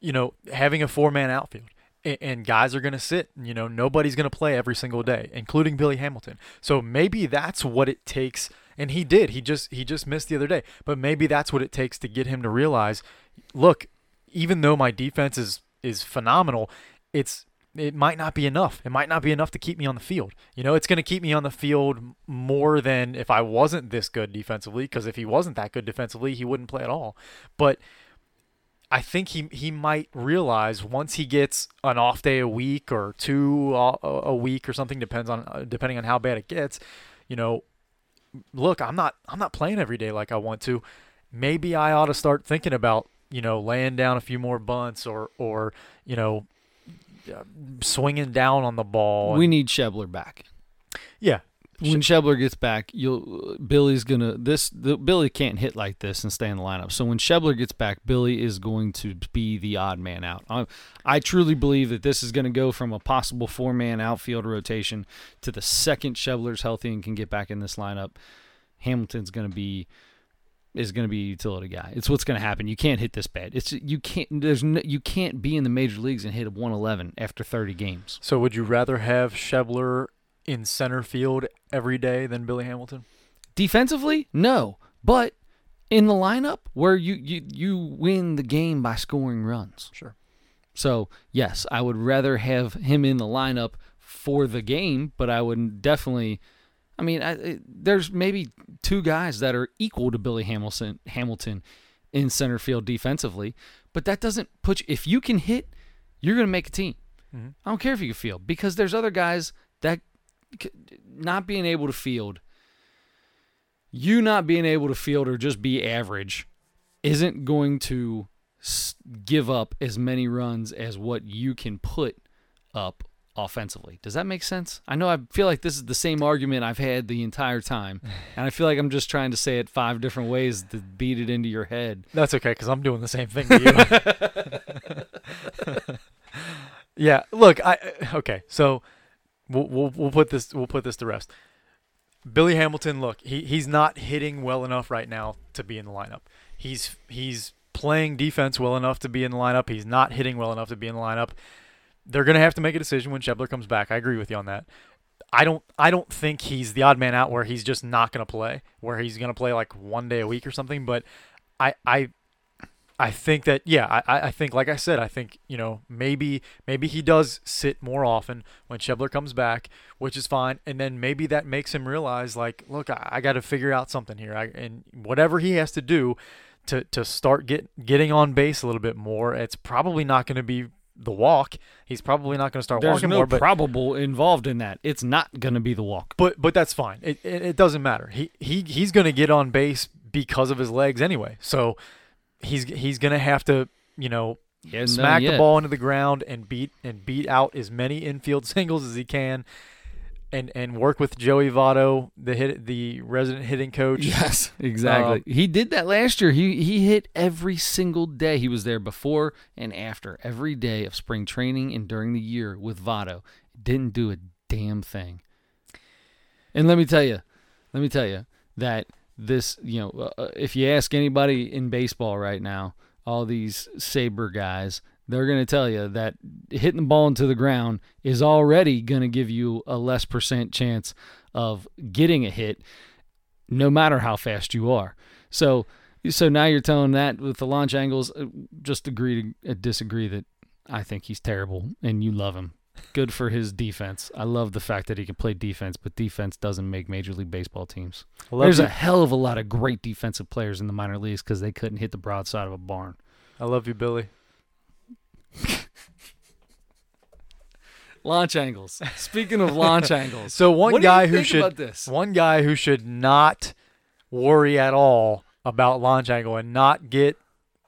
you know, having a four man outfield. And guys are going to sit. You know, nobody's going to play every single day, including Billy Hamilton. So maybe that's what it takes and he did. He just he just missed the other day. But maybe that's what it takes to get him to realize, look, even though my defense is is phenomenal, it's it might not be enough. It might not be enough to keep me on the field. You know, it's going to keep me on the field more than if I wasn't this good defensively. Because if he wasn't that good defensively, he wouldn't play at all. But I think he he might realize once he gets an off day a week or two a week or something depends on uh, depending on how bad it gets. You know, look, I'm not I'm not playing every day like I want to. Maybe I ought to start thinking about you know laying down a few more bunts or or you know uh, swinging down on the ball. We need Schebler back. Yeah. When Schebler gets back, you'll Billy's gonna this the, Billy can't hit like this and stay in the lineup. So when Schebler gets back, Billy is going to be the odd man out. I, I truly believe that this is going to go from a possible four man outfield rotation to the second Schebler's healthy and can get back in this lineup. Hamilton's going to be is going to be a utility guy. It's what's going to happen. You can't hit this bad. It's you can't. There's no, you can't be in the major leagues and hit a 111 after 30 games. So would you rather have Schebler in center field every day than Billy Hamilton? Defensively, no, but in the lineup where you you you win the game by scoring runs. Sure. So yes, I would rather have him in the lineup for the game, but I would definitely I mean, I, there's maybe two guys that are equal to Billy Hamilton Hamilton in center field defensively, but that doesn't put you. If you can hit, you're going to make a team. Mm-hmm. I don't care if you can field because there's other guys that not being able to field, you not being able to field or just be average, isn't going to give up as many runs as what you can put up offensively. Does that make sense? I know I feel like this is the same argument I've had the entire time, and I feel like I'm just trying to say it five different ways to beat it into your head. That's okay because I'm doing the same thing to you. yeah, look, I okay, so we'll, we'll we'll put this we'll put this to rest. Billy Hamilton, look, he he's not hitting well enough right now to be in the lineup. He's he's playing defense well enough to be in the lineup. He's not hitting well enough to be in the lineup they're to have to make a decision when Schebler comes back. I agree with you on that. I don't I don't think he's the odd man out where he's just not to play, where he's to play like one day a week or something. But I I I think that yeah I I think like I said I think you know maybe maybe he does sit more often when Schebler comes back, which is fine, and then maybe that makes him realize like look I, I got to figure out something here, I, and whatever he has to do to to start get getting on base a little bit more, it's probably not going to be the walk. He's probably not going to start There's walking no more. But probable involved in that. It's not going to be the walk. But but that's fine. It, it, it doesn't matter. He he he's going to get on base because of his legs anyway. So he's he's going to have to you know smack the ball into the ground and beat and beat out as many infield singles as he can and and work with Joey Votto, the hit the resident hitting coach. Yes, exactly. Uh, he did that last year. He he hit every single day. He was there before and after every day of spring training and during the year with Votto. Didn't do a damn thing. And let me tell you, let me tell you that this, you know, uh, uh if you ask anybody in baseball right now, all these saber guys, they're going to tell you that hitting the ball into the ground is already going to give you a less percent chance of getting a hit no matter how fast you are. So so now you're telling that with the launch angles uh, just agree to uh, disagree that I think he's terrible and you love him. Good for his defense. I love the fact that he can play defense, but defense doesn't make Major League Baseball teams. There's you. a hell of a lot of great defensive players in the minor leagues because they couldn't hit the broadside of a barn. I love you, Billy. launch angles. Speaking of launch angles, so one guy who should one guy who should not worry at all about launch angle and not get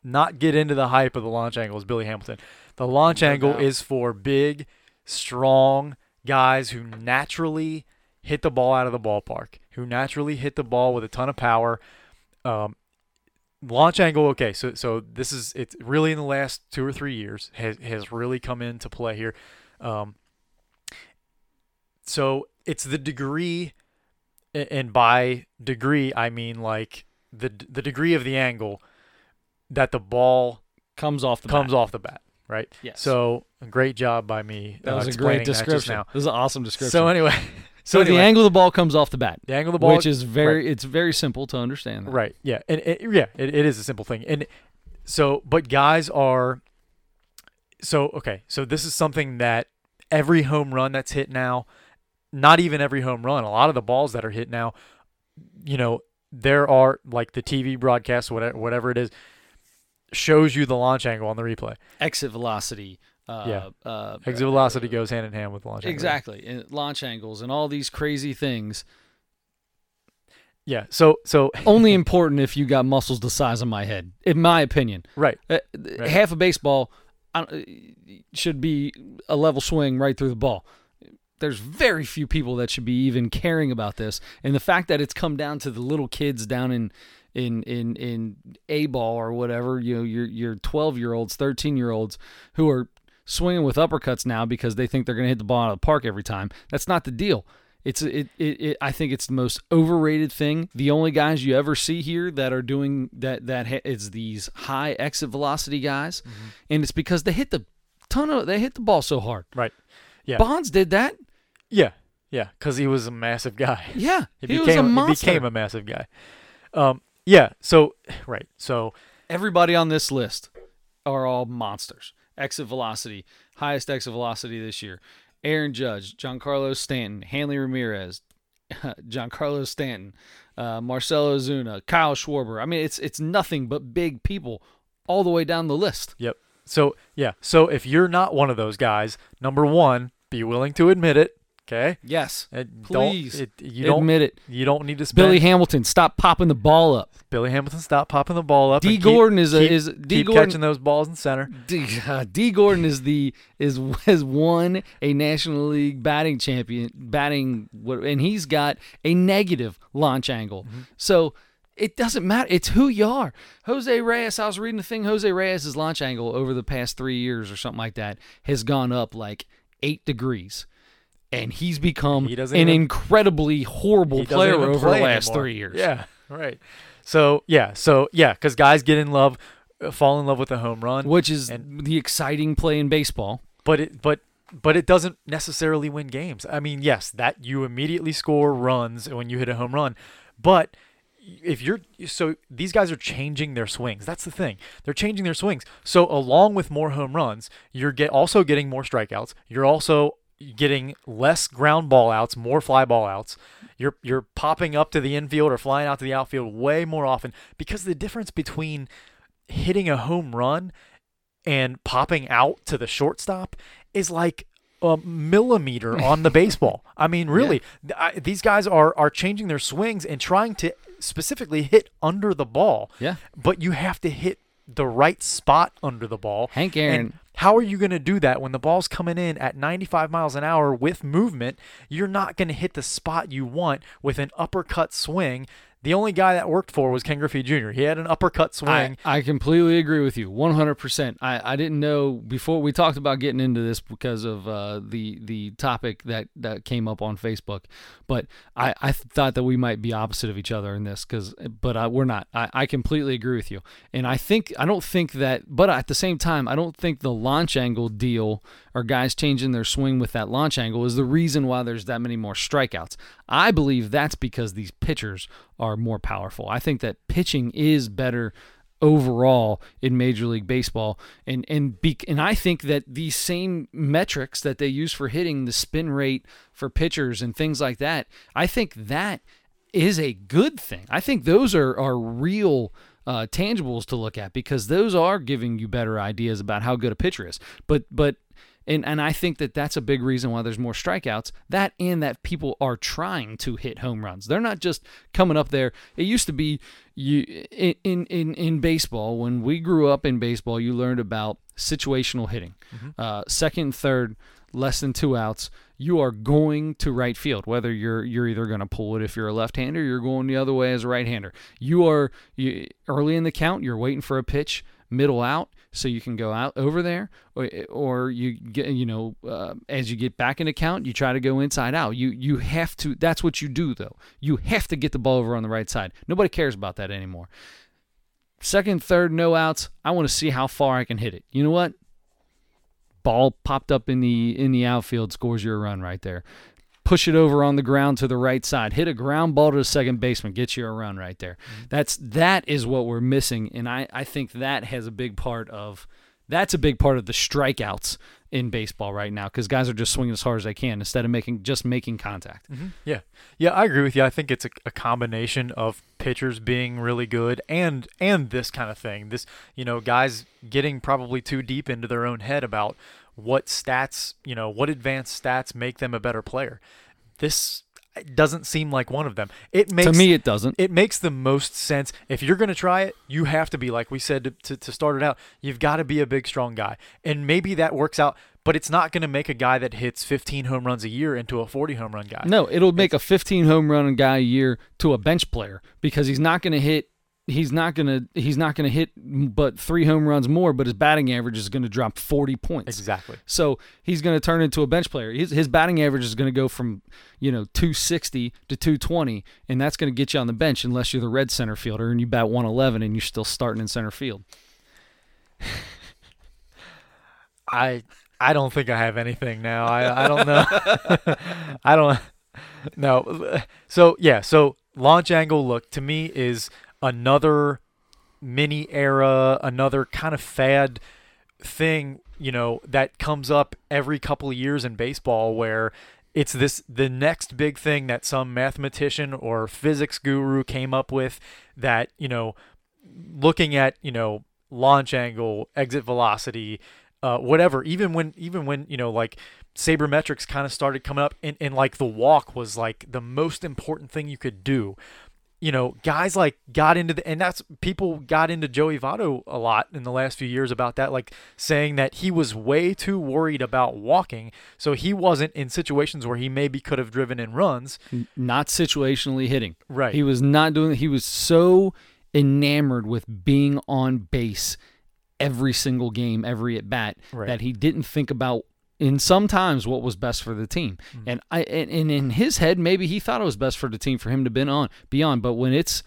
not get into the hype of the launch angle is Billy Hamilton. The launch angle is for big, strong guys who naturally hit the ball out of the ballpark, who naturally hit the ball with a ton of power. Um, launch angle okay so so this is it's really in the last two or three years has has really come into play here um so it's the degree and by degree i mean like the the degree of the angle that the ball comes off the comes bat. off the bat right yes so great job by me that was uh, a great description that this is an awesome description so anyway So the anyway, angle of the ball comes off the bat, the angle of the ball, which is very it's very simple to understand. That. Right. Yeah. And, it, yeah, it, it is a simple thing. And so, but guys are. So okay. So this is something that every home run that's hit now, not even every home run, a lot of the balls that are hit now, you know, there are like the TV broadcast, whatever, whatever it is, shows you the launch angle on the replay. Exit velocity. Uh, Yeah. Uh, Exit velocity goes hand in hand with launch angle. Exactly, and launch angles and all these crazy things. Yeah. So so Only important if you got muscles the size of my head, in my opinion. right. Uh, Half a baseball uh, should be a level swing right through the ball. There's very few people that should be even caring about this, and the fact that it's come down to the little kids down in in in in a ball or whatever, you know, your your 12 year olds, 13 year olds who are swinging with uppercuts now because they think they're going to hit the ball out of the park every time. That's not the deal. It's it, it, it I think it's the most overrated thing. The only guys you ever see here that are doing that that ha- is these high exit velocity guys, Mm-hmm. and it's because they hit the ton of they hit the ball so hard. Right. Yeah. Bonds did that. Yeah. Yeah. Because he was a massive guy. Yeah, He, he, became was a he became a massive guy. Um. Yeah. So right. So Everybody on this list are all monsters. Exit velocity, highest exit velocity this year. Aaron Judge, Giancarlo Stanton, Hanley Ramirez, Giancarlo Stanton, uh, Marcell Ozuna, Kyle Schwarber. I mean, it's it's nothing but big people all the way down the list. Yep. So yeah. So if you're not one of those guys, number one, be willing to admit it. Okay. Yes, And Please don't, it, you don't admit it. you don't need to spend. Billy Hamilton, stop popping the ball up. Billy Hamilton, stop popping the ball up. D. and keep- Gordon is a keep, is D. keep Gordon catching those balls in center. D, uh, Dee Gordon is the is has won a National League batting champion batting and he's got a negative launch angle. So it doesn't matter. It's who you are. Jose Reyes. I was reading the thing. Jose Reyes' launch angle over the past three years or something like that has gone up like eight degrees. And he's become He an even- incredibly horrible player over play the last anymore. three years. Yeah. Right. So yeah. So yeah, because guys get in love, uh, fall in love with the home run, Which is And- the exciting play in baseball. but it but but it doesn't necessarily win games. I mean, yes, that you immediately score runs when you hit a home run, but if you're so these guys are changing their swings. That's the thing. They're changing their swings. So along with more home runs, you're get also getting more strikeouts. You're also getting less ground ball outs, more fly ball outs. You're you're popping up to the infield or flying out to the outfield way more often because the difference between hitting a home run and popping out to the shortstop is like a millimeter on the baseball. I mean, really, th- I, these guys are are changing their swings and trying to specifically hit under the ball. Yeah. But you have to hit the right spot under the ball. Hank And Aaron. How are you going to do that when the ball's coming in at 95 miles an hour with movement? You're not going to hit the spot you want with an uppercut swing. The only guy that worked for was Ken Griffey Jr. He had an uppercut swing. I, I completely agree with you, 100%. I, I didn't know before we talked about getting into this because of uh, the the topic that, that came up on Facebook, but I, I thought that we might be opposite of each other in this, cause, but uh, we're not. I, I completely agree with you. And I think, I don't think that, but at the same time, I don't think the launch angle deal or guys changing their swing with that launch angle is the reason why there's that many more strikeouts. I believe that's because these pitchers are more powerful. I think that pitching is better overall in Major League Baseball, and and be, and I think that these same metrics that they use for hitting, the spin rate for pitchers and things like that, I think that is a good thing. I think those are are real uh, tangibles to look at because those are giving you better ideas about how good a pitcher is. But but and and I think that that's a big reason why there's more strikeouts. That and that people are trying to hit home runs. They're not just coming up there. It used to be you in in in, baseball when we grew up in baseball. You learned about situational hitting, uh, second, third, less than two outs. You are going to right field, whether you're you're either going to pull it if you're a left-hander, you're going the other way as a right-hander. You are you, early in the count. You're waiting for a pitch, middle out so you can go out over there or, or you get you know uh, as you get back into count you try to go inside out. You you have to that's what you do though. You have to get the ball over on the right side. Nobody cares about that anymore. Second third no outs. I want to see how far i can hit it. You know what? Ball popped up in the in the outfield scores your run right there push it over on the ground to the right side, hit a ground ball to the second baseman, get you a run right there. Mm-hmm. That's that is what we're missing, and I I think that has a big part of that's a big part of the strikeouts in baseball right now because guys are just swinging as hard as they can instead of making just making contact. Mm-hmm. Yeah, yeah, I agree with you. I think it's a, a combination of pitchers being really good and and this kind of thing. This, you know, guys getting probably too deep into their own head about what stats, you know, what advanced stats make them a better player. This doesn't seem like one of them. It makes to me, it doesn't. it makes the most sense. If you're going to try it, you have to be, like we said to, to, to start it out, you've got to be a big, strong guy. And maybe that works out, but it's not going to make a guy that hits 15 home runs a year into a 40 home run guy. No, it'll make a 15 home run guy a year to a bench player because he's not going to hit. He's not gonna. He's not gonna hit but three home runs more, but his batting average is gonna drop 40 points. Exactly. So he's going to turn into a bench player. His, his batting average is going to go from, you know, 260 to 220, and that's going to get you on the bench unless you're the red center fielder and you bat 111 and you're still starting in center field. I I don't think I have anything now. I I don't know. I don't no. So yeah, so launch angle look to me is another mini era, another kind of fad thing, you know, that comes up every couple of years in baseball where it's this the next big thing that some mathematician or physics guru came up with that, you know, looking at, you know, launch angle, exit velocity, uh, whatever. Even when even when you know like sabermetrics kind of started coming up, and, and like the walk was like the most important thing you could do. You know, guys like got into the and that's people got into Joey Votto a lot in the last few years about that, like saying that he was way too worried about walking, so he wasn't in situations where he maybe could have driven in runs. Not situationally hitting. Right. He was not doing. He was so enamored with being on base every single game, every at bat, Right. that he didn't think about. In sometimes what was best for the team, Mm. and I and, and in his head maybe he thought it was best for the team for him to been on be on, but when it's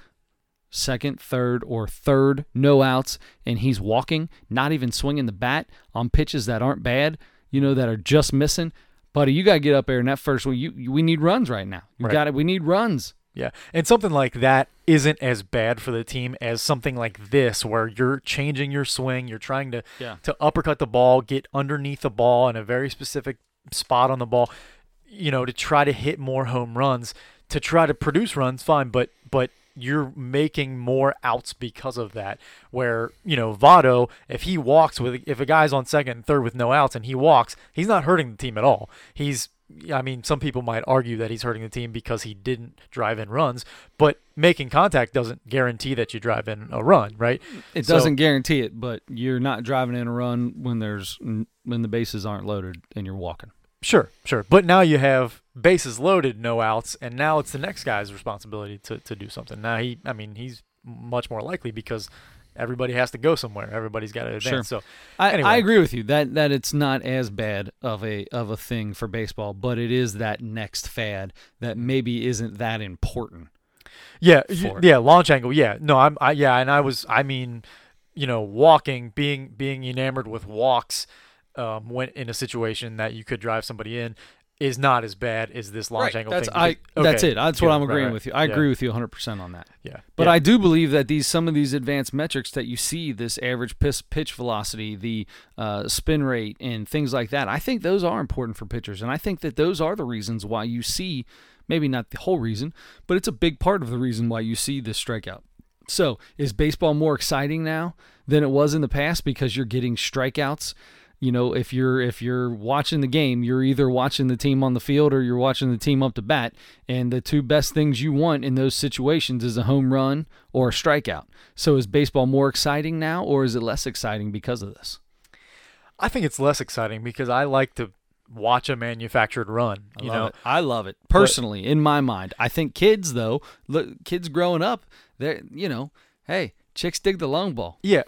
second, third, or third no outs, and he's walking, not even swinging the bat on pitches that aren't bad, you know, that are just missing. Buddy, you got to get up there in that first one. You, you we need runs right now. You Right. got it. We need runs. Yeah. And something like that isn't as bad for the team as something like this where you're changing your swing, you're trying to Yeah. to uppercut the ball, get underneath the ball in a very specific spot on the ball, you know, to try to hit more home runs, to try to produce runs, fine, but but you're making more outs because of that. Where, you know, Votto, if he walks with if a guy's on second and third with no outs and he walks, he's not hurting the team at all. He's I mean, some people might argue that he's hurting the team because he didn't drive in runs, but making contact doesn't guarantee that you drive in a run, right? It So- doesn't guarantee it, but you're not driving in a run when there's when the bases aren't loaded and you're walking. Sure, sure. But now you have bases loaded, no outs, and now it's the next guy's responsibility to, to do something. Now he, I mean, he's much more likely because everybody has to go somewhere. Everybody's got to advance. So I, Anyway. I agree with you that that it's not as bad of a of a thing for baseball, but it is that next fad that maybe isn't that important. yeah, y- yeah, launch angle. Yeah, no, I'm, I, yeah, and I was, I mean, you know, walking, being being enamored with walks, um, when in a situation that you could drive somebody in. Is not as bad as this launch angle That's thing. I. because- That's it. That's what I'm agreeing right. with you. I Yeah, agree with you 100 percent on that. Yeah, But yeah. I do believe that these some of these advanced metrics that you see, this average pitch, pitch velocity, the uh, spin rate, and things like that, I think those are important for pitchers, and I think that those are the reasons why you see, maybe not the whole reason, but it's a big part of the reason why you see this strikeout. So, is baseball more exciting now than it was in the past because you're getting strikeouts? You know, if you're if you're watching the game, you're either watching the team on the field or you're watching the team up to bat, and the two best things you want in those situations is a home run or a strikeout. So, is baseball more exciting now, or is it less exciting because of this? I think it's less exciting because I like to watch a manufactured run. I you love know, it. I love it personally. in my mind, I think kids though, look, kids growing up, they're you know, hey, chicks dig the long ball. Yeah,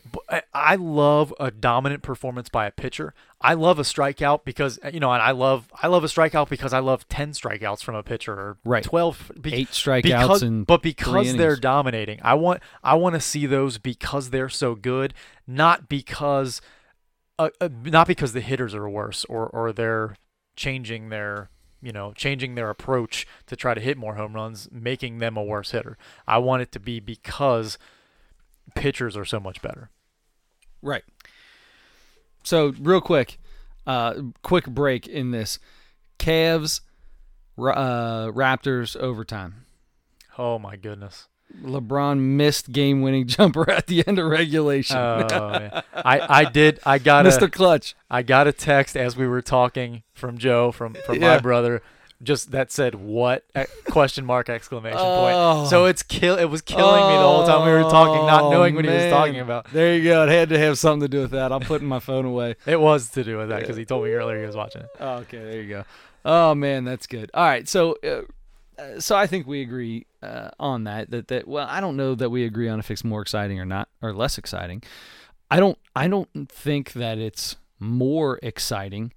I- love a dominant performance by a pitcher. I love a strikeout because you know, and I love I love a strikeout because I love ten strikeouts from a pitcher or Right. twelve be- Eight strikeouts because, in but because they're dominating. I want I want to see those because they're so good, not because uh, uh, not because the hitters are worse or or they're changing their you know, changing their approach to try to hit more home runs, making them a worse hitter. I want it to be because pitchers are so much better. Right. So real quick, uh, quick break in this. Cavs, uh, Raptors overtime. Oh my goodness. LeBron missed game-winning jumper at the end of regulation. Oh, yeah. I, I did. I got Mr. Clutch. I got a text as we were talking from Joe from from Yeah. my brother, just that said what question mark exclamation Oh. point. So it's kill. It was killing me the whole time we were talking, not Oh, knowing what he was talking about. There you go. It had to have something to do with that. I'm putting my phone away. It was to do with that because he told me earlier he was watching it. Oh, okay, there you go. Oh man, that's good. All right, so uh, uh, so I think we agree uh, on that. That that well, I don't know that we agree on if it's more exciting or not or less exciting. I don't I don't think that it's more exciting.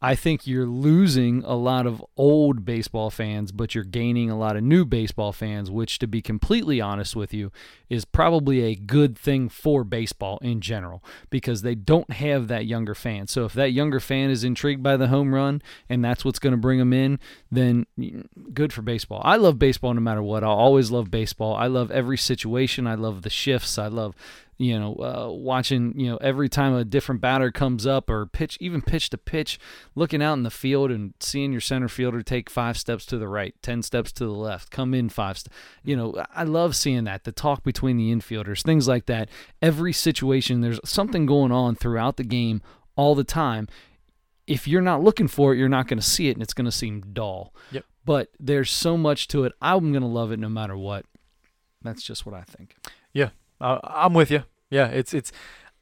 I think you're losing a lot of old baseball fans, but you're gaining a lot of new baseball fans, which, to be completely honest with you, is probably a good thing for baseball in general because they don't have that younger fan. So if that younger fan is intrigued by the home run and that's what's going to bring them in, then good for baseball. I love baseball no matter what. I'll always love baseball. I love every situation. I love the shifts. I love you know, uh, watching, you know, every time a different batter comes up or pitch, even pitch to pitch, looking out in the field and seeing your center fielder take five steps to the right, 10 steps to the left, come in five, st- you know, I love seeing that. The talk between the infielders, things like that. Every situation, there's something going on throughout the game all the time. If you're not looking for it, you're not going to see it and it's going to seem dull. Yep. But there's so much to it. I'm going to love it no matter what. That's just what I think. Uh, I'm with you. Yeah, it's it's.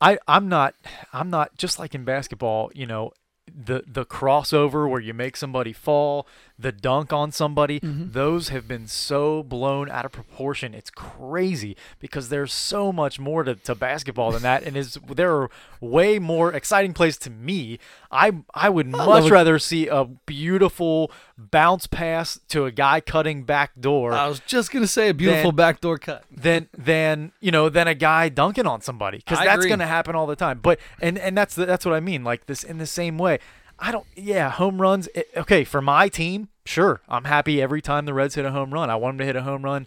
I I'm not I'm not just like in basketball. You know, the the crossover where you make somebody fall, the dunk on somebody. Mhm. Those have been so blown out of proportion. It's crazy because there's so much more to, to basketball than that, and is there are way more exciting plays to me. I I would love much rather see a beautiful bounce pass to a guy cutting back door I was just going to say a beautiful Then- backdoor cut. than than you know than a guy dunking on somebody because that's agree. going to happen all the time. But and and that's the, that's what I mean. Like this in the same way. I don't. Yeah, home runs. It, okay, for my team, sure, I'm happy every time the Reds hit a home run. I want them to hit a home run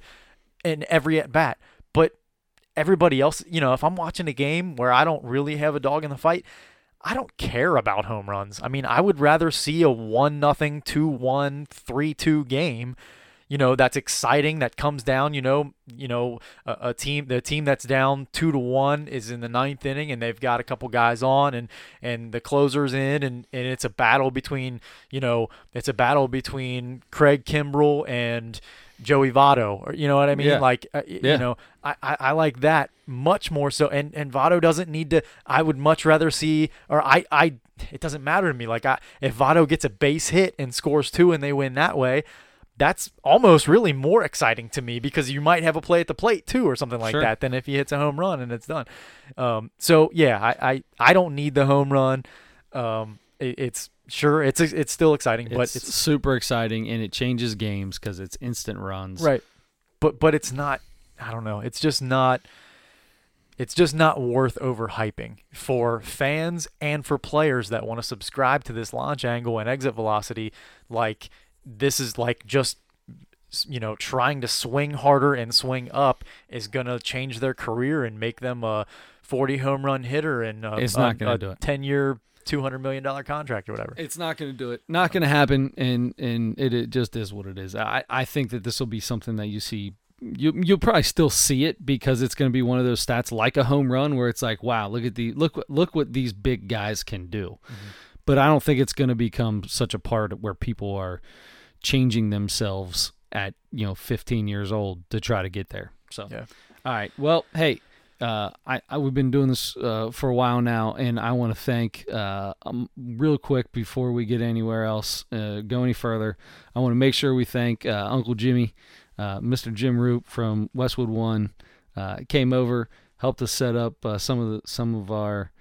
in every at bat. But everybody else, you know, if I'm watching a game where I don't really have a dog in the fight. I don't care about home runs. I mean, I would rather see a one nothing, two one, three two game you know that's exciting that comes down you know you know a, a team the team that's down two to one is in the ninth inning and they've got a couple guys on and and the closer's in and and it's a battle between you know it's a battle between Craig Kimbrel and Joey Votto or you know what I mean Yeah. like uh, Yeah. you know I, I I like that much more so and and Votto doesn't need to I would much rather see or I I it doesn't matter to me like I if Votto gets a base hit and scores two and they win that way that's almost really more exciting to me because you might have a play at the plate too or something like Sure. that than if he hits a home run and it's done. Um, so yeah, I, I I don't need the home run. Um, it, it's sure it's it's still exciting, It's, but it's super exciting and it changes games because it's instant runs. right. But but it's not. I don't know. It's just not. It's just not worth overhyping for fans and for players that want to subscribe to this launch angle and exit velocity. Like this is like just you know trying to swing harder and swing up is gonna change their career and make them a 40 home run hitter and a, It's not gonna a do it. 10 year 200 million dollar contract or whatever. It's not going to do it. Not going to happen, and and it, it just is what it is. I I think that this will be something that you see. You you'll probably still see it because it's going to be one of those stats like a home run where it's like, wow, look at the look look what these big guys can do. Mm-hmm. But I don't think it's going to become such a part where people are changing themselves at you know 15 years old to try to get there. So Yeah. all right. Well, hey, uh, I, I we've been doing this uh, for a while now, and I want to thank uh, um, real quick before we get anywhere else, uh, go any further. I want to make sure we thank uh, Uncle Jimmy, uh, Mr. Jim Roop from Westwood One, uh, came over, helped us set up uh, some of the some of our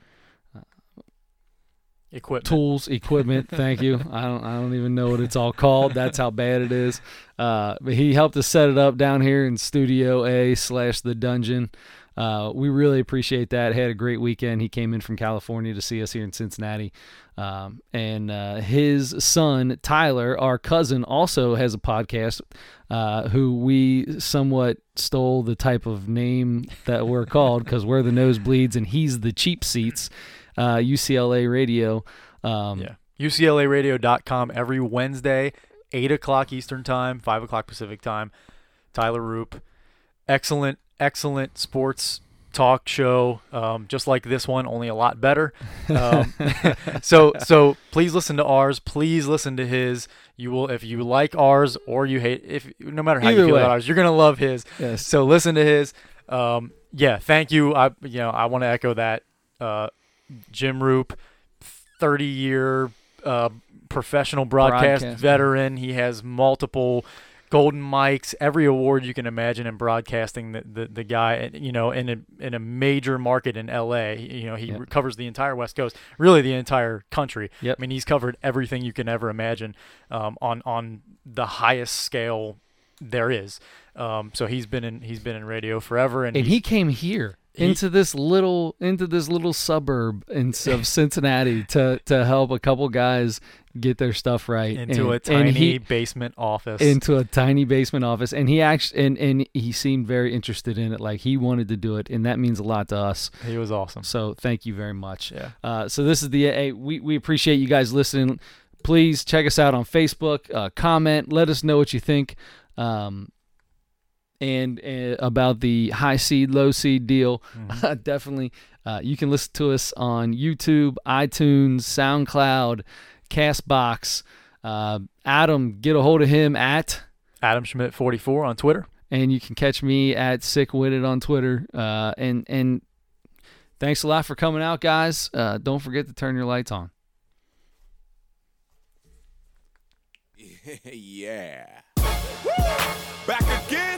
Equipment. tools, equipment. Thank you. I don't I don't even know what it's all called. That's how bad it is. Uh, but he helped us set it up down here in Studio A slash the dungeon. uh, we really appreciate that. Had a great weekend. He came in from California to see us here in Cincinnati. Um, and uh, his son, Tyler, our cousin, also has a podcast uh, who we somewhat stole the type of name that we're called because we're the nosebleeds and he's the cheap seats, uh, UCLA Radio. Um, yeah. UCLAradio.com every Wednesday, 8 o'clock Eastern Time, 5 o'clock Pacific Time. Tyler Roop. Excellent, excellent sports talk show, um, just like this one, only a lot better. Um, so, so please listen to ours. Please listen to his. You will, if you like ours or you hate, if no matter how Either you feel way. about ours, you're gonna love his. Yes. So listen to his. Um, yeah, thank you. I, you know, I want to echo that. Uh, Jim Roop, 30 year uh, professional broadcast Broadcast, veteran. He has multiple golden mics, every award you can imagine in broadcasting. The the, the guy, you know, in a in a major market in L.A. You know, he Yep. covers the entire West Coast, really the entire country. Yep. I mean, he's covered everything you can ever imagine um, on on the highest scale there is. Um, so he's been in he's been in radio forever, and, and he came here He- into this little into this little suburb in, of Cincinnati to to help a couple guys get their stuff right. Into and, a tiny he, basement office. into a tiny basement office. And he actually and and he seemed very interested in it. Like he wanted to do it and that means a lot to us. He was awesome. so thank you very much. Yeah. uh, so this is the hey, we, we appreciate you guys listening. Please check us out on facebook uh, comment. Let us know what you think. Um, and uh, about the high seed low seed deal Mhm. definitely uh, you can listen to us on youtube itunes soundcloud castbox uh, adam get a hold of him at Adam Schmidt 44 on Twitter. and you can catch me at sick witted on twitter uh, and and thanks a lot for coming out guys uh, don't forget to turn your lights on yeah. Back again.